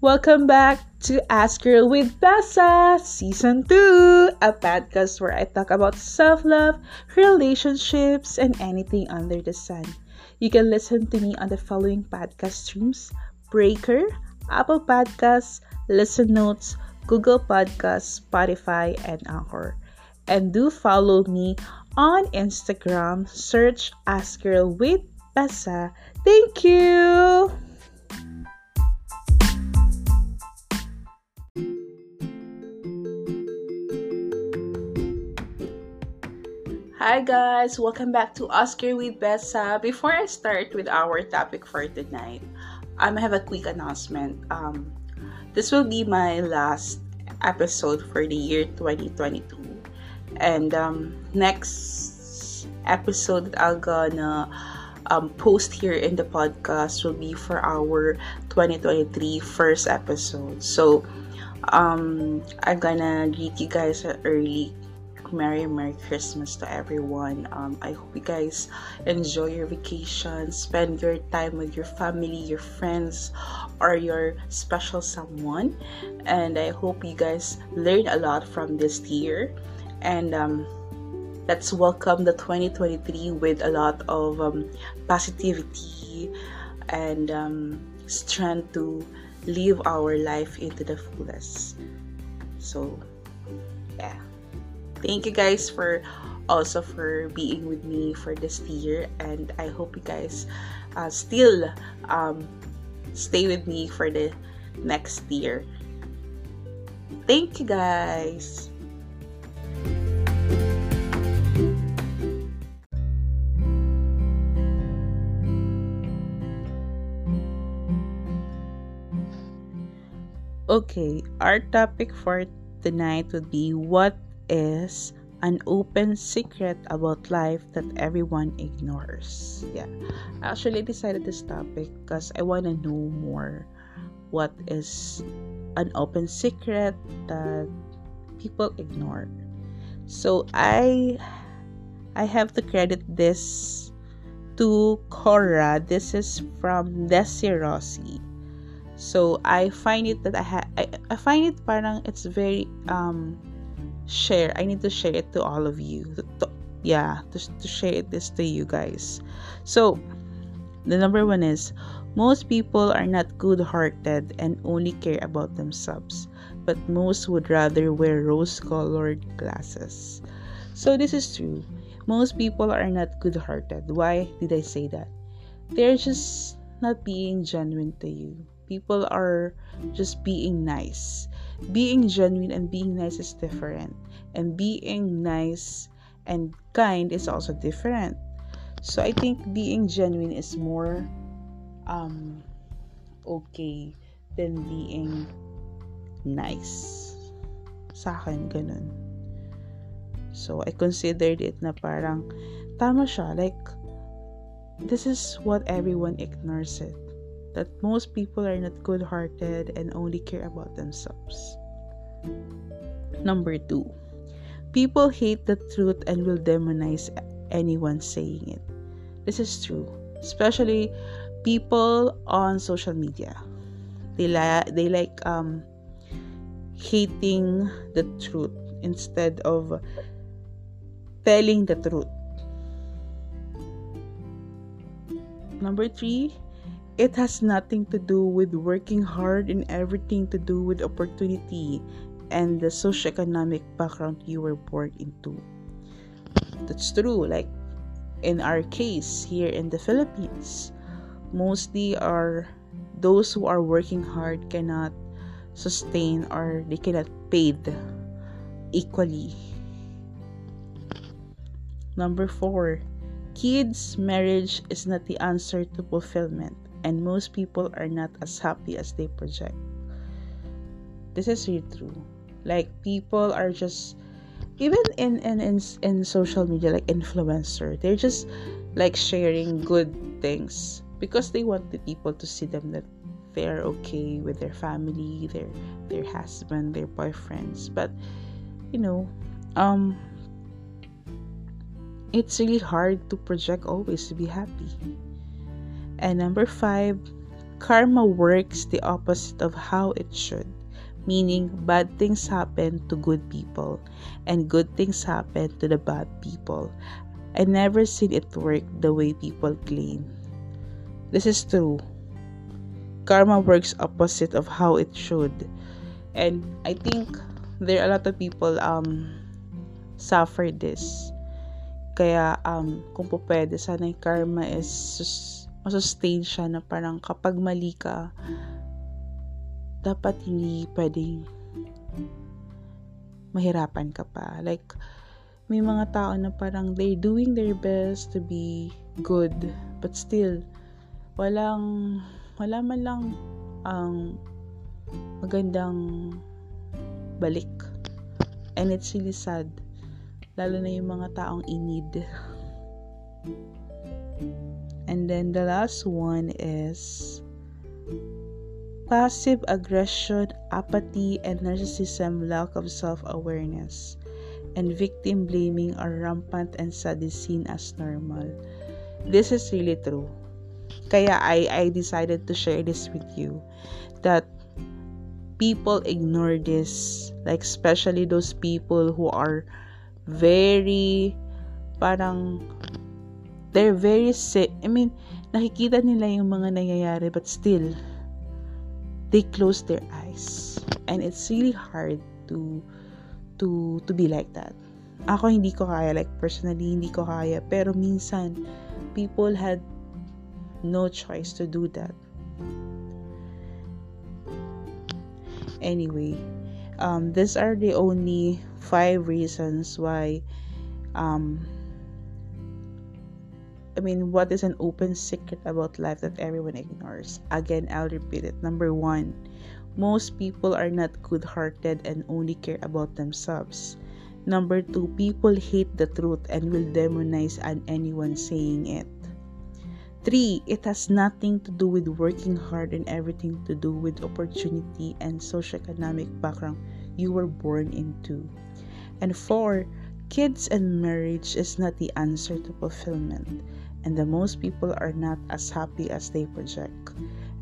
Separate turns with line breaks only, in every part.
Welcome back to Ask Girl with Bessa Season 2, a podcast where I talk about self love, relationships, and anything under the sun. You can listen to me on the following podcast streams Breaker, Apple Podcasts, Listen Notes, Google Podcasts, Spotify, and Anchor. And do follow me on Instagram. Search Ask Girl with Bessa. Thank you. Hi guys, welcome back to Ask Girl with Bessa. Before I start with our topic for tonight, I have a quick announcement. Um, this will be my last episode for the year 2022, and um, next episode that I'm gonna um, post here in the podcast will be for our 2023 first episode. So, um, I'm gonna greet you guys early Merry Merry Christmas to everyone. Um, I hope you guys enjoy your vacation, spend your time with your family, your friends, or your special someone. And I hope you guys learn a lot from this year. And um, let's welcome the 2023 with a lot of um, positivity and um, strength to live our life into the fullest. So, yeah thank you guys for also for being with me for this year and i hope you guys uh, still um, stay with me for the next year. Thank you guys. Okay, our topic for tonight would be what is an open secret about life that everyone ignores. Yeah. I actually decided this topic because I want to know more what is an open secret that people ignore. So I I have to credit this to Quora. This is from Desi Rossi. So I find it that I ha- I, I find it parang it's very um share i need to share it to all of you. To, to, yeah to, to share this to you guys. So the number one is most people are not good hearted and only care about themselves but most would rather wear rose colored glasses. So this is true. Most people are not good hearted why did i say that? They're just not being genuine to you. People are just being nice being genuine and being nice is different. And being nice and kind is also different. So i think being genuine is more um okay than being nice. Sa akin ganun. So i considered it na parang tama siya. Like this is what everyone ignores it that most people are not good hearted and only care about themselves. Number two, people hate the truth and will demonize anyone saying it. This is true, especially people on social media. They, li- they like um, hating the truth instead of telling the truth. Number three, it has nothing to do with working hard and everything to do with opportunity and the socioeconomic background you were born into. That's true. Like in our case here in the Philippines, mostly are those who are working hard cannot sustain or they cannot paid equally. Number four, kids' marriage is not the answer to fulfillment and most people are not as happy as they project. This is really true. Like people are just even in in in, in social media like influencer, they're just like sharing good things because they want the people to see them that they are okay with their family their their husband their boyfriends but you know um it's really hard to project always to be happy and number five karma works the opposite of how it should meaning bad things happen to good people and good things happen to the bad people. I never seen it work the way people claim. This is true. Karma works opposite of how it should. And i think there are a lot of people um suffer this. Kaya um kung po pwede sana yung karma is sus- masustain siya na parang kapag mali ka dapat hindi pwedeng mahirapan ka pa like may mga tao na parang they doing their best to be good but still walang wala man lang ang magandang balik. And it's really sad. Lalo na yung mga taong in need. And then the last one is passive aggression, apathy, and narcissism, lack of self awareness, and victim blaming are rampant and sadly seen as normal. This is really true. Kaya I, I decided to share this with you that people ignore this. Like, especially those people who are very, parang, they're very sick. I mean, nakikita nila yung mga nangyayari but still, they close their eyes. And it's really hard to, to, to be like that. Ako hindi ko kaya, like personally, hindi ko kaya. Pero minsan, people had no choice to do that. Anyway, um, these are the only five reasons why. Um, I mean, what is an open secret about life that everyone ignores? Again, I'll repeat it. Number one, most people are not good hearted and only care about themselves. Number two, people hate the truth and will demonize anyone saying it. Three, it has nothing to do with working hard and everything to do with opportunity and socioeconomic background you were born into. And four, kids and marriage is not the answer to fulfillment, and the most people are not as happy as they project.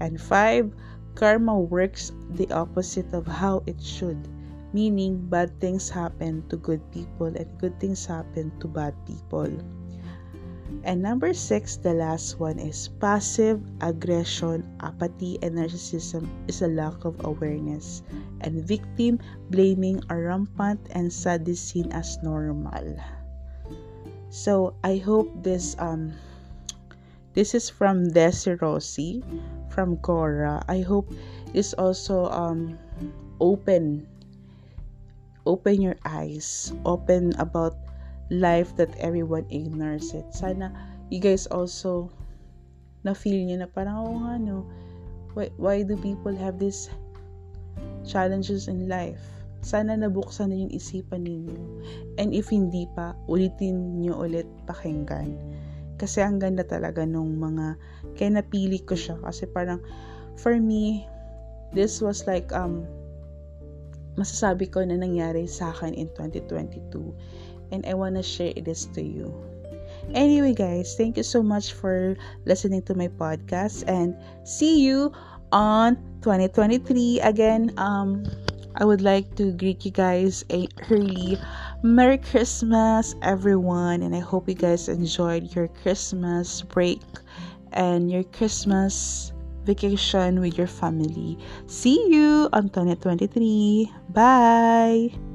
And five, karma works the opposite of how it should, meaning bad things happen to good people and good things happen to bad people. And number six, the last one is passive aggression, apathy, and narcissism is a lack of awareness. And victim blaming are rampant and sadly seen as normal. So I hope this um this is from Desi Rossi from Cora. I hope this also um open open your eyes, open about life that everyone ignores it. Sana you guys also na feel niyo na parang oh nga no, why, why do people have these challenges in life? Sana nabuksan na yung isipan ninyo. And if hindi pa, ulitin nyo ulit pakinggan. Kasi ang ganda talaga nung mga, kaya napili ko siya. Kasi parang, for me, this was like, um, masasabi ko na nangyari sa akin in 2022 and I want to share this to you. Anyway, guys, thank you so much for listening to my podcast and see you on 2023 again. Um, I would like to greet you guys a early Merry Christmas, everyone, and I hope you guys enjoyed your Christmas break and your Christmas vacation with your family. See you on 2023. Bye.